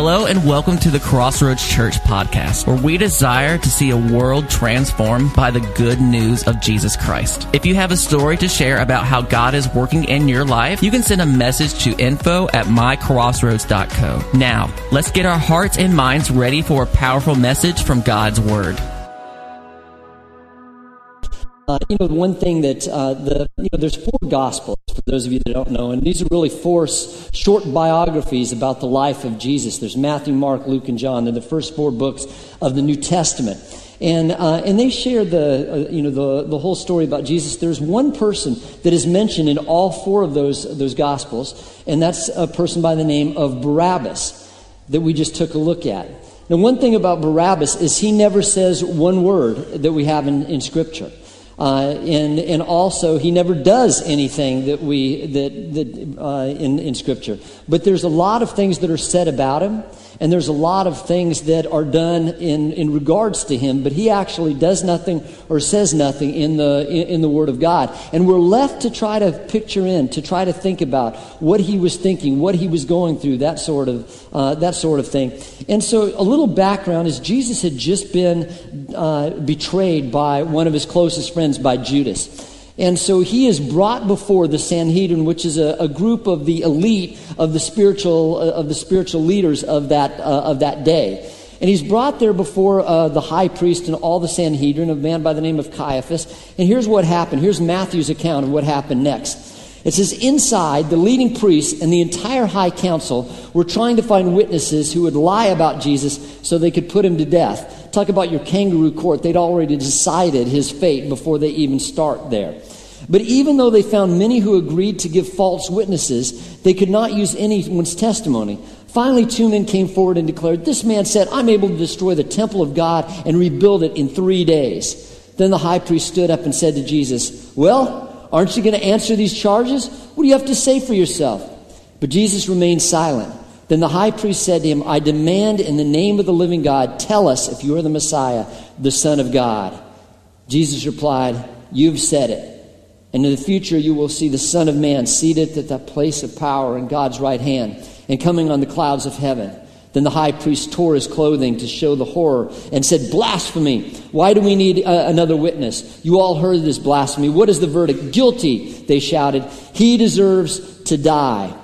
Hello and welcome to the Crossroads Church podcast, where we desire to see a world transformed by the good news of Jesus Christ. If you have a story to share about how God is working in your life, you can send a message to info at mycrossroads.co. Now, let's get our hearts and minds ready for a powerful message from God's Word. Uh, you know, one thing that uh, the you know, there's four gospels for those of you that don't know, and these are really four short biographies about the life of Jesus. There's Matthew, Mark, Luke, and John. They're the first four books of the New Testament, and uh, and they share the uh, you know the the whole story about Jesus. There's one person that is mentioned in all four of those those gospels, and that's a person by the name of Barabbas that we just took a look at. Now, one thing about Barabbas is he never says one word that we have in, in Scripture. Uh, and, and also, he never does anything that we, that, that, uh, in, in Scripture. But there's a lot of things that are said about him and there's a lot of things that are done in, in regards to him, but he actually does nothing or says nothing in the, in, in, the Word of God. And we're left to try to picture in, to try to think about what he was thinking, what he was going through, that sort of, uh, that sort of thing. And so a little background is Jesus had just been uh, betrayed by one of his closest friends, by Judas. And so he is brought before the Sanhedrin, which is a, a group of the elite of the spiritual, uh, of the spiritual leaders of that, uh, of that day. And he's brought there before uh, the high priest and all the Sanhedrin, a man by the name of Caiaphas. And here's what happened. Here's Matthew's account of what happened next. It says, Inside, the leading priests and the entire high council were trying to find witnesses who would lie about Jesus so they could put him to death. Talk about your kangaroo court. They'd already decided his fate before they even start there. But even though they found many who agreed to give false witnesses, they could not use anyone's testimony. Finally, two men came forward and declared, This man said, I'm able to destroy the temple of God and rebuild it in three days. Then the high priest stood up and said to Jesus, Well, aren't you going to answer these charges? What do you have to say for yourself? But Jesus remained silent. Then the high priest said to him, I demand in the name of the living God, tell us if you are the Messiah, the Son of God. Jesus replied, You've said it. And in the future, you will see the Son of Man seated at the place of power in God's right hand and coming on the clouds of heaven. Then the high priest tore his clothing to show the horror and said, Blasphemy! Why do we need uh, another witness? You all heard this blasphemy. What is the verdict? Guilty, they shouted. He deserves to die.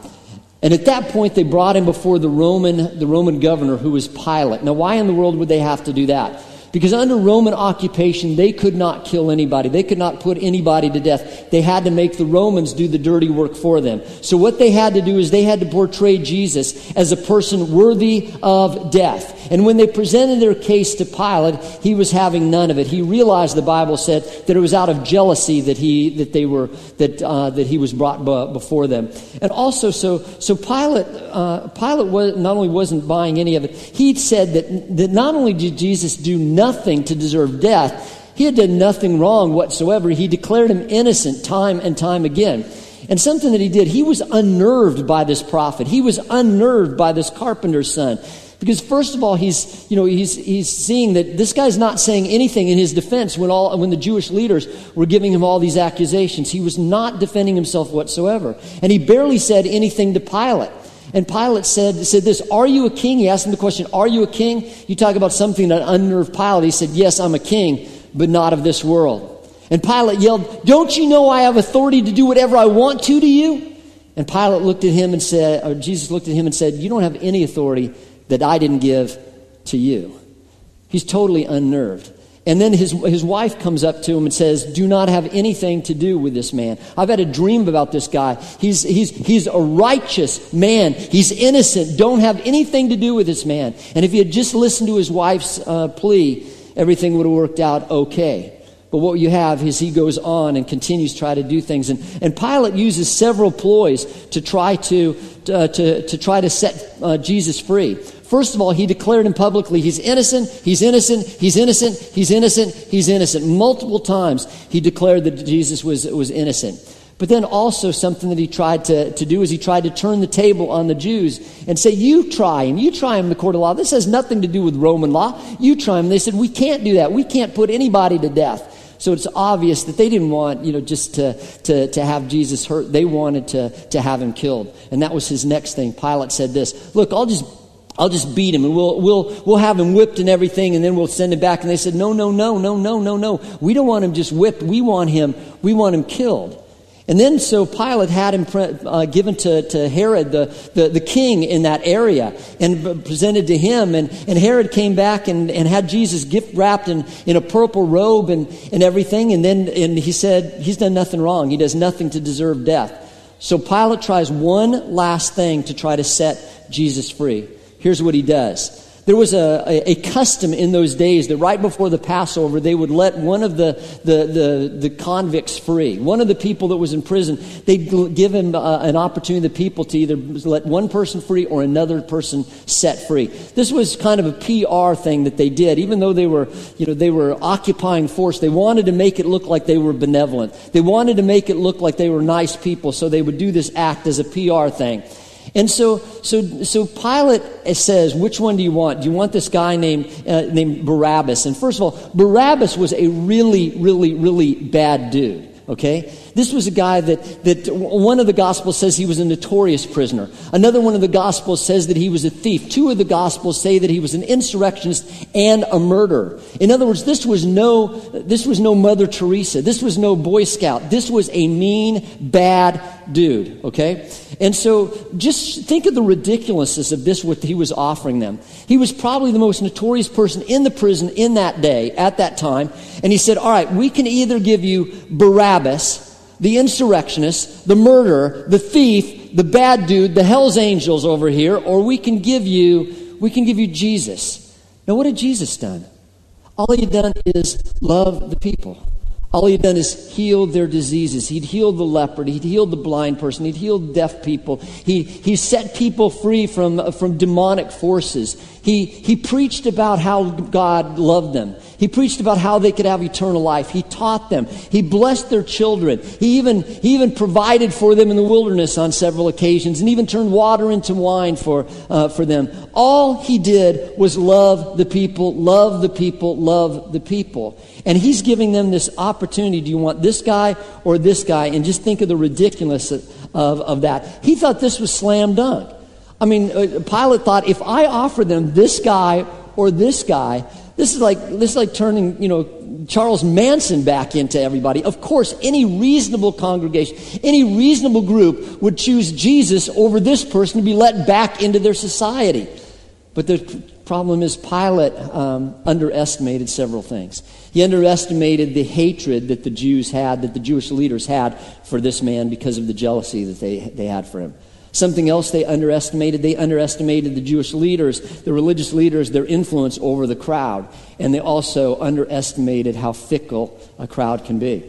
And at that point, they brought him before the Roman, the Roman governor, who was Pilate. Now, why in the world would they have to do that? Because under Roman occupation, they could not kill anybody. They could not put anybody to death. They had to make the Romans do the dirty work for them. So what they had to do is they had to portray Jesus as a person worthy of death. And when they presented their case to Pilate, he was having none of it. He realized the Bible said that it was out of jealousy that he that they were that uh, that he was brought before them. And also, so so Pilate uh, Pilate was, not only wasn't buying any of it, he said that that not only did Jesus do nothing nothing to deserve death. He had done nothing wrong whatsoever. He declared him innocent time and time again. And something that he did, he was unnerved by this prophet. He was unnerved by this carpenter's son. Because first of all, he's, you know, he's, he's seeing that this guy's not saying anything in his defense when, all, when the Jewish leaders were giving him all these accusations. He was not defending himself whatsoever. And he barely said anything to Pilate. And Pilate said, said this, Are you a king? He asked him the question, Are you a king? You talk about something that unnerved Pilate. He said, Yes, I'm a king, but not of this world. And Pilate yelled, Don't you know I have authority to do whatever I want to to you? And Pilate looked at him and said, or Jesus looked at him and said, You don't have any authority that I didn't give to you. He's totally unnerved. And then his, his wife comes up to him and says, Do not have anything to do with this man. I've had a dream about this guy. He's, he's, he's a righteous man. He's innocent. Don't have anything to do with this man. And if he had just listened to his wife's uh, plea, everything would have worked out okay. But what you have is he goes on and continues to try to do things. And, and Pilate uses several ploys to try to, uh, to, to try to set uh, Jesus free. First of all, he declared him publicly, he's innocent, he's innocent, he's innocent, he's innocent, he's innocent. Multiple times he declared that Jesus was, was innocent. But then also something that he tried to, to do is he tried to turn the table on the Jews and say, You try him, you try him in the court of law. This has nothing to do with Roman law. You try him. They said, We can't do that. We can't put anybody to death. So it's obvious that they didn't want, you know, just to, to, to have Jesus hurt. They wanted to, to have him killed. And that was his next thing. Pilate said this Look, I'll just I'll just beat him and we'll, we'll, we'll have him whipped and everything and then we'll send him back. And they said, no, no, no, no, no, no, no. We don't want him just whipped. We want him, we want him killed. And then so Pilate had him uh, given to, to Herod, the, the, the, king in that area, and presented to him. And, and Herod came back and, and had Jesus gift wrapped in, in a purple robe and, and everything. And then and he said, He's done nothing wrong. He does nothing to deserve death. So Pilate tries one last thing to try to set Jesus free. Here's what he does there was a, a, a, custom in those days that right before the Passover, they would let one of the, the, the, the convicts free. One of the people that was in prison, they'd give him uh, an opportunity, the people, to either let one person free or another person set free. This was kind of a PR thing that they did. Even though they were, you know, they were occupying force, they wanted to make it look like they were benevolent. They wanted to make it look like they were nice people, so they would do this act as a PR thing. And so, so, so Pilate says, which one do you want? Do you want this guy named, uh, named Barabbas? And first of all, Barabbas was a really, really, really bad dude. Okay? This was a guy that, that one of the Gospels says he was a notorious prisoner. Another one of the Gospels says that he was a thief. Two of the Gospels say that he was an insurrectionist and a murderer. In other words, this was no, this was no Mother Teresa. This was no Boy Scout. This was a mean, bad dude. Okay? And so just think of the ridiculousness of this, what he was offering them. He was probably the most notorious person in the prison in that day, at that time. And he said, All right, we can either give you Barabbas the insurrectionist, the murderer, the thief, the bad dude, the hell's angels over here, or we can give you, we can give you Jesus. Now, what had Jesus done? All he had done is love the people. All he'd done is healed their diseases. He'd healed the leper. He'd healed the blind person. He'd healed deaf people. He, he set people free from, from demonic forces. He, he preached about how God loved them. He preached about how they could have eternal life. He taught them. He blessed their children. He even, he even provided for them in the wilderness on several occasions and even turned water into wine for, uh, for them. All he did was love the people, love the people, love the people. And he's giving them this opportunity. Do you want this guy or this guy? And just think of the ridiculousness of, of that. He thought this was slam dunk. I mean, uh, Pilate thought if I offer them this guy or this guy, this is like this is like turning, you know, Charles Manson back into everybody. Of course, any reasonable congregation, any reasonable group would choose Jesus over this person to be let back into their society. But the problem is Pilate um, underestimated several things. He underestimated the hatred that the Jews had, that the Jewish leaders had for this man because of the jealousy that they, they had for him. Something else they underestimated, they underestimated the Jewish leaders, the religious leaders, their influence over the crowd. And they also underestimated how fickle a crowd can be.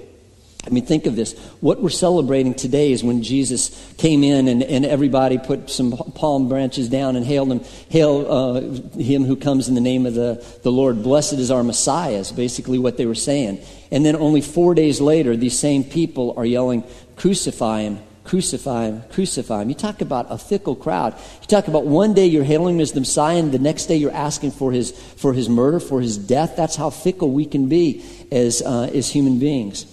I mean, think of this. What we're celebrating today is when Jesus came in and, and everybody put some palm branches down and hailed him, hail uh, him who comes in the name of the, the Lord. Blessed is our Messiah, is basically what they were saying. And then only four days later, these same people are yelling, Crucify him, crucify him, crucify him. You talk about a fickle crowd. You talk about one day you're hailing him as the Messiah, and the next day you're asking for his, for his murder, for his death. That's how fickle we can be as, uh, as human beings.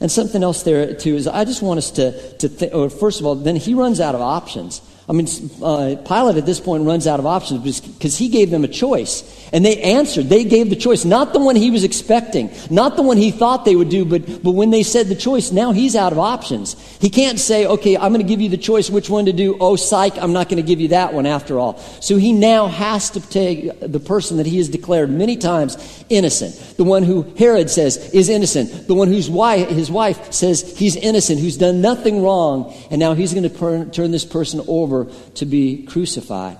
And something else there, too, is I just want us to, to think, or first of all, then he runs out of options. I mean, uh, Pilate at this point runs out of options because he gave them a choice. And they answered. They gave the choice. Not the one he was expecting, not the one he thought they would do, but, but when they said the choice, now he's out of options. He can't say, okay, I'm going to give you the choice which one to do. Oh, psych, I'm not going to give you that one after all. So he now has to take the person that he has declared many times innocent. The one who Herod says is innocent. The one whose wife, his wife says he's innocent, who's done nothing wrong. And now he's going to turn this person over to be crucified.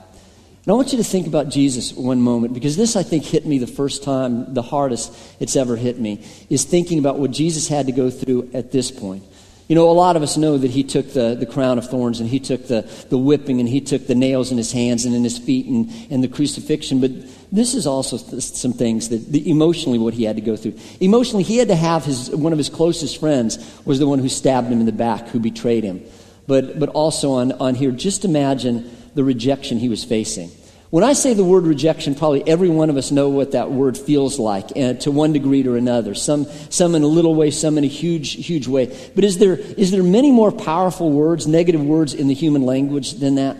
And I want you to think about Jesus one moment because this, I think, hit me the first time, the hardest it's ever hit me, is thinking about what Jesus had to go through at this point. You know, a lot of us know that he took the, the crown of thorns and he took the, the whipping and he took the nails in his hands and in his feet and, and the crucifixion. But this is also th- some things that the, emotionally what he had to go through. Emotionally, he had to have his, one of his closest friends was the one who stabbed him in the back, who betrayed him but, but also on, on here, just imagine the rejection he was facing. When I say the word rejection, probably every one of us know what that word feels like uh, to one degree or another. Some, some in a little way, some in a huge, huge way. But is there, is there many more powerful words, negative words in the human language than that?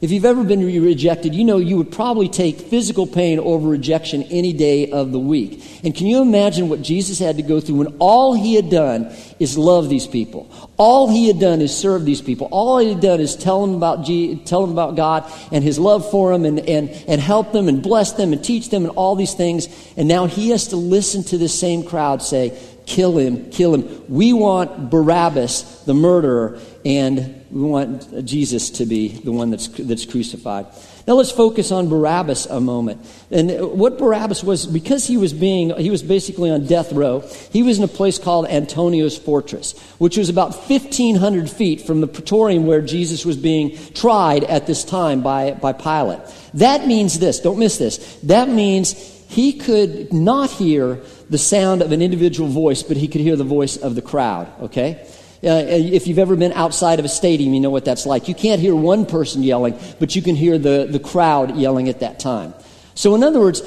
If you've ever been rejected, you know you would probably take physical pain over rejection any day of the week. And can you imagine what Jesus had to go through when all he had done is love these people? All he had done is serve these people. All he had done is tell them about, G- tell them about God and his love for them and, and, and help them and bless them and teach them and all these things. And now he has to listen to this same crowd say, kill him, kill him. We want Barabbas, the murderer, and we want Jesus to be the one that's, that's crucified. Now let's focus on Barabbas a moment. And what Barabbas was, because he was being, he was basically on death row, he was in a place called Antonio's Fortress, which was about 1,500 feet from the praetorium where Jesus was being tried at this time by, by Pilate. That means this, don't miss this. That means he could not hear the sound of an individual voice, but he could hear the voice of the crowd, okay? Uh, if you've ever been outside of a stadium, you know what that's like. You can't hear one person yelling, but you can hear the, the crowd yelling at that time. So, in other words,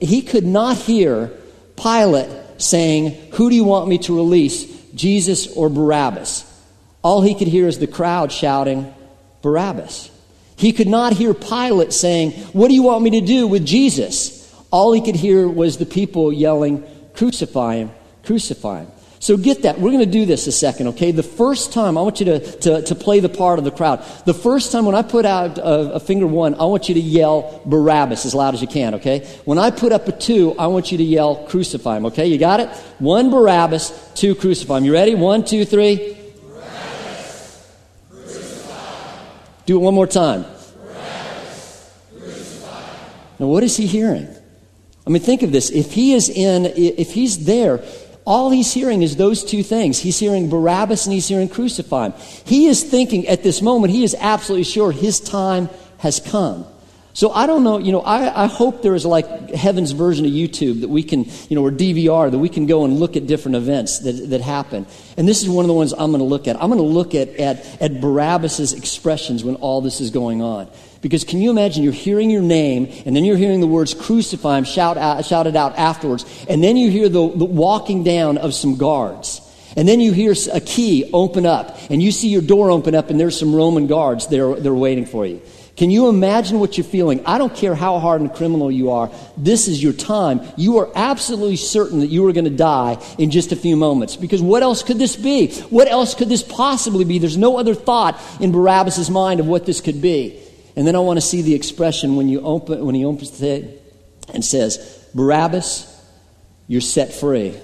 he could not hear Pilate saying, Who do you want me to release, Jesus or Barabbas? All he could hear is the crowd shouting, Barabbas. He could not hear Pilate saying, What do you want me to do with Jesus? All he could hear was the people yelling, Crucify him, crucify him. So get that. We're going to do this a second, okay? The first time, I want you to, to, to play the part of the crowd. The first time when I put out a, a, finger one, I want you to yell Barabbas as loud as you can, okay? When I put up a two, I want you to yell Crucify him, okay? You got it? One Barabbas, two Crucify him. You ready? One, two, three. Barabbas, crucify. Do it one more time. Barabbas, crucify. Now, what is he hearing? I mean, think of this. If he is in, if he's there, all he's hearing is those two things. He's hearing Barabbas and he's hearing crucify him. He is thinking at this moment, he is absolutely sure his time has come. So I don't know, you know, I, I hope there is like heaven's version of YouTube that we can, you know, or DVR that we can go and look at different events that, that happen. And this is one of the ones I'm going to look at. I'm going to look at, at, at Barabbas's expressions when all this is going on. Because can you imagine you're hearing your name and then you're hearing the words crucify him shout out, shouted out afterwards. And then you hear the, the walking down of some guards. And then you hear a key open up and you see your door open up and there's some Roman guards there, they're waiting for you. Can you imagine what you're feeling? I don't care how hard and criminal you are. This is your time. You are absolutely certain that you are going to die in just a few moments. Because what else could this be? What else could this possibly be? There's no other thought in Barabbas' mind of what this could be. And then I want to see the expression when, you open, when he opens it and says, Barabbas, you're set free.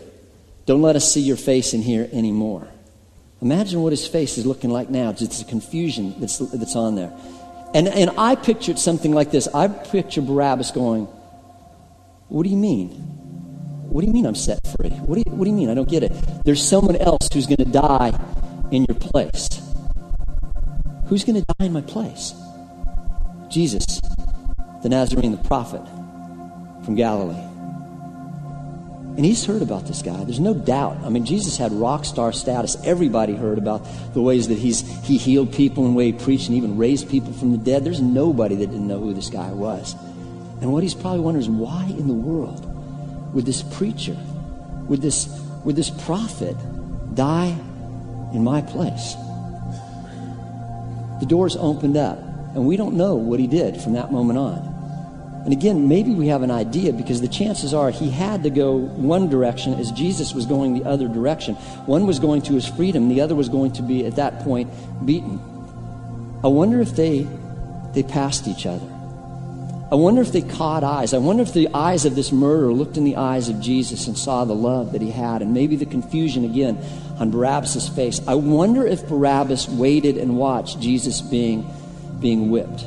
Don't let us see your face in here anymore. Imagine what his face is looking like now. Just the confusion that's, that's on there. And, and I pictured something like this. I picture Barabbas going, What do you mean? What do you mean I'm set free? What do you, what do you mean? I don't get it. There's someone else who's going to die in your place. Who's going to die in my place? Jesus, the Nazarene, the prophet from Galilee. And he's heard about this guy. There's no doubt. I mean, Jesus had rock star status. Everybody heard about the ways that he's, he healed people and the way he preached and even raised people from the dead. There's nobody that didn't know who this guy was. And what he's probably wondering is why in the world would this preacher, would this, would this prophet die in my place? The doors opened up. And we don't know what he did from that moment on. And again, maybe we have an idea because the chances are he had to go one direction as Jesus was going the other direction. One was going to his freedom, the other was going to be, at that point, beaten. I wonder if they, they passed each other. I wonder if they caught eyes. I wonder if the eyes of this murderer looked in the eyes of Jesus and saw the love that he had, and maybe the confusion again on Barabbas' face. I wonder if Barabbas waited and watched Jesus being being whipped.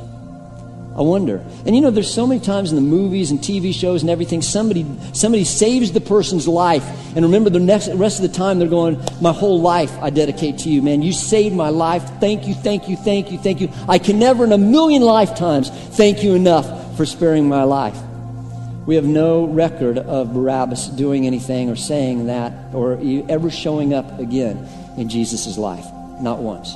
I wonder. And you know, there's so many times in the movies and TV shows and everything, somebody, somebody saves the person's life. And remember, the next, rest of the time, they're going, My whole life I dedicate to you, man. You saved my life. Thank you, thank you, thank you, thank you. I can never in a million lifetimes thank you enough for sparing my life. We have no record of Barabbas doing anything or saying that or ever showing up again in Jesus' life. Not once.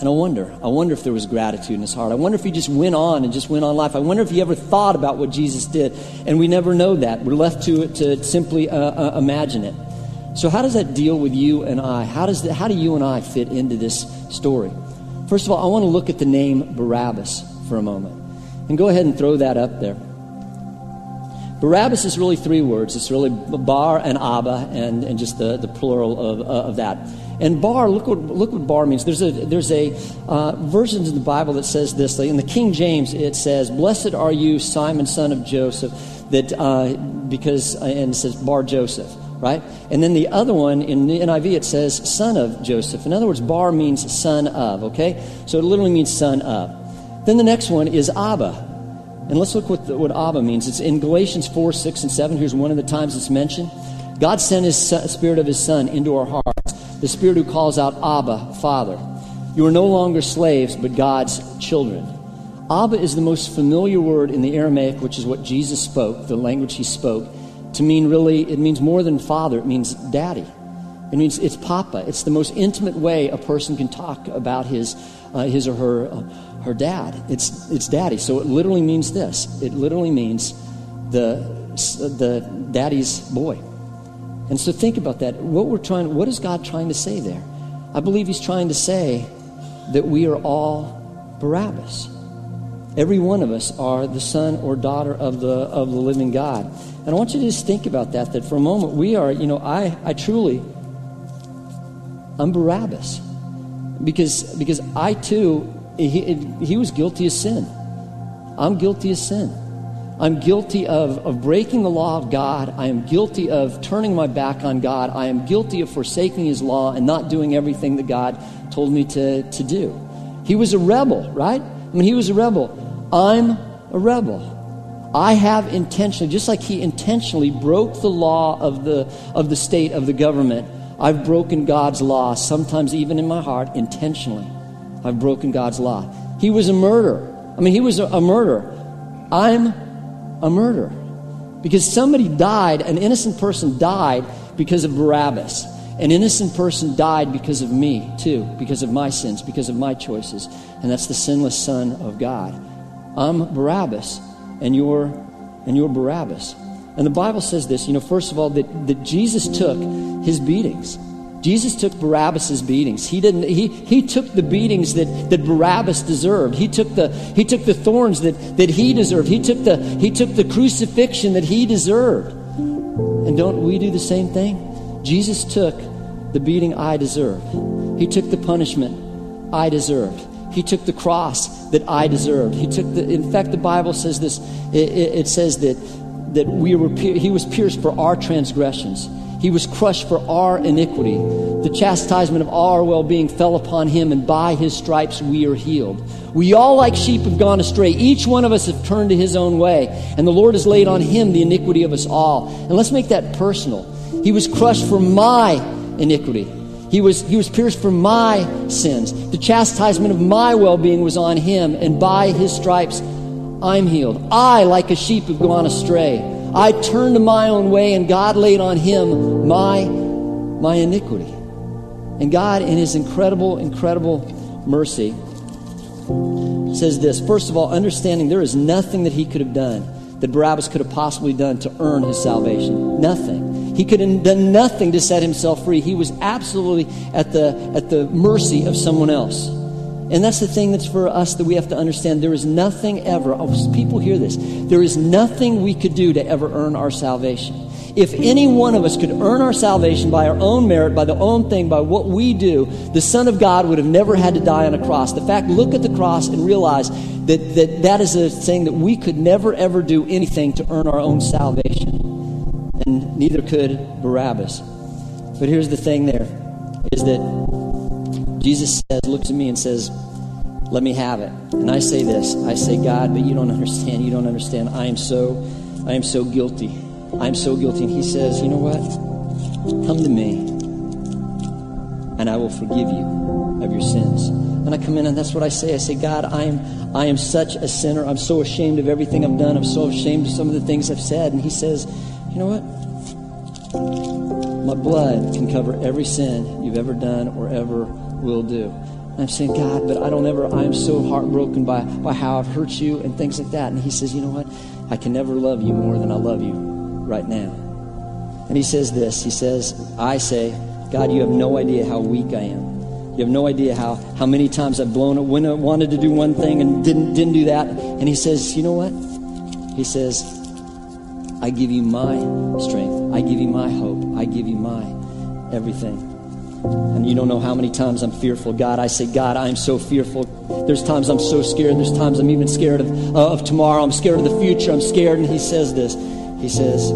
And I wonder, I wonder if there was gratitude in his heart. I wonder if he just went on and just went on life. I wonder if he ever thought about what Jesus did. And we never know that. We're left to, it to simply uh, uh, imagine it. So, how does that deal with you and I? How, does that, how do you and I fit into this story? First of all, I want to look at the name Barabbas for a moment. And go ahead and throw that up there. Barabbas is really three words. It's really bar and abba, and, and just the, the plural of, uh, of that. And bar, look what, look what bar means. There's a, there's a uh, version in the Bible that says this. In the King James, it says, Blessed are you, Simon, son of Joseph, that, uh, because, uh, and it says bar Joseph, right? And then the other one in the NIV, it says son of Joseph. In other words, bar means son of, okay? So it literally means son of. Then the next one is Abba. And let's look what, the, what Abba means. It's in Galatians 4, 6, and 7. Here's one of the times it's mentioned. God sent his son, spirit of his son into our hearts, the spirit who calls out Abba, Father. You are no longer slaves, but God's children. Abba is the most familiar word in the Aramaic, which is what Jesus spoke, the language he spoke, to mean really, it means more than father, it means daddy. It means it's papa. It's the most intimate way a person can talk about his, uh, his or her. Uh, her dad. It's, it's daddy. So it literally means this it literally means the, the daddy's boy. And so think about that. What we're trying, what is God trying to say there? I believe He's trying to say that we are all Barabbas. Every one of us are the son or daughter of the of the living God. And I want you to just think about that. That for a moment we are, you know, I I truly I'm Barabbas because because I too he, he was guilty of sin. I'm guilty of sin. I'm guilty of, of breaking the law of God. I am guilty of turning my back on God. I am guilty of forsaking His law and not doing everything that God told me to, to do. He was a rebel, right? I mean, he was a rebel. I'm a rebel. I have intentionally, just like he intentionally broke the law of the, of the state, of the government, I've broken God's law, sometimes even in my heart, intentionally. I've broken God's law. He was a murderer. I mean, he was a, a murderer. I'm a murderer. Because somebody died, an innocent person died because of Barabbas. An innocent person died because of me, too, because of my sins, because of my choices. And that's the sinless Son of God. I'm Barabbas, and you're, and you're Barabbas. And the Bible says this, you know, first of all, that, that Jesus took his beatings. Jesus took Barabbas's beatings. He didn't he, he took the beatings that, that Barabbas deserved. He took the he took the thorns that, that he deserved. He took the he took the crucifixion that he deserved. And don't we do the same thing? Jesus took the beating I deserved. He took the punishment I deserved. He took the cross that I deserved. He took the in fact the Bible says this it, it, it says that that we were he was pierced for our transgressions he was crushed for our iniquity. The chastisement of our well being fell upon him, and by his stripes we are healed. We all, like sheep, have gone astray. Each one of us have turned to his own way, and the Lord has laid on him the iniquity of us all. And let's make that personal. He was crushed for my iniquity. He was, he was pierced for my sins. The chastisement of my well being was on him, and by his stripes I'm healed. I, like a sheep, have gone astray. I turned my own way, and God laid on him my, my iniquity. And God, in his incredible, incredible mercy, says this First of all, understanding there is nothing that he could have done, that Barabbas could have possibly done to earn his salvation. Nothing. He could have done nothing to set himself free. He was absolutely at the, at the mercy of someone else. And that's the thing that's for us that we have to understand. There is nothing ever, oh, people hear this, there is nothing we could do to ever earn our salvation. If any one of us could earn our salvation by our own merit, by the own thing, by what we do, the Son of God would have never had to die on a cross. The fact, look at the cross and realize that that, that is a thing that we could never ever do anything to earn our own salvation. And neither could Barabbas. But here's the thing there is that Jesus says, looks at me and says, Let me have it. And I say this I say, God, but you don't understand. You don't understand. I am so, I am so guilty. I am so guilty. And he says, You know what? Come to me, and I will forgive you of your sins. And I come in and that's what I say. I say, God, I am I am such a sinner. I'm so ashamed of everything I've done. I'm so ashamed of some of the things I've said. And he says, You know what? My blood can cover every sin you've ever done or ever will do. And I'm saying, God, but I don't ever, I'm so heartbroken by, by how I've hurt you and things like that. And he says, you know what? I can never love you more than I love you right now. And he says this He says, I say, God, you have no idea how weak I am. You have no idea how, how many times I've blown it, when I wanted to do one thing and didn't, didn't do that. And he says, You know what? He says, I give you my strength. I give you my hope. I give you my everything. And you don't know how many times I'm fearful. God, I say, God, I'm so fearful. There's times I'm so scared. There's times I'm even scared of, uh, of tomorrow. I'm scared of the future. I'm scared. And he says this He says,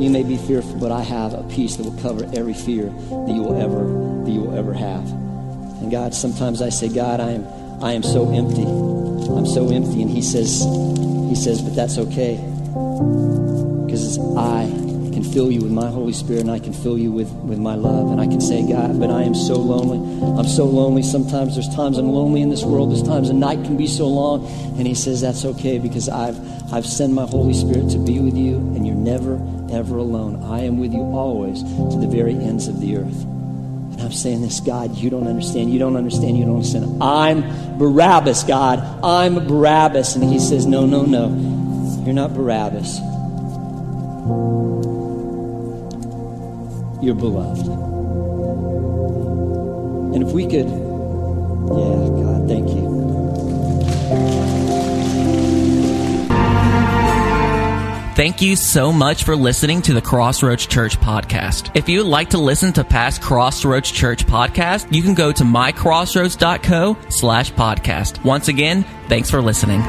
You may be fearful, but I have a peace that will cover every fear that you will ever, that you will ever have. And God, sometimes I say, God, I am, I am so empty. I'm so empty. And He says, He says, but that's okay. Because it's I can fill you with my Holy Spirit and I can fill you with, with my love. And I can say, God, but I am so lonely. I'm so lonely. Sometimes there's times I'm lonely in this world. There's times a night can be so long. And he says, that's okay because I've, I've sent my Holy Spirit to be with you and you're never, ever alone. I am with you always to the very ends of the earth. And I'm saying this, God, you don't understand. You don't understand. You don't understand. I'm Barabbas, God. I'm Barabbas. And he says, No, no, no. You're not Barabbas. You're beloved. And if we could, yeah, God, thank you. Thank you so much for listening to the Crossroads Church podcast. If you would like to listen to past Crossroads Church podcast, you can go to mycrossroads.co slash podcast. Once again, thanks for listening.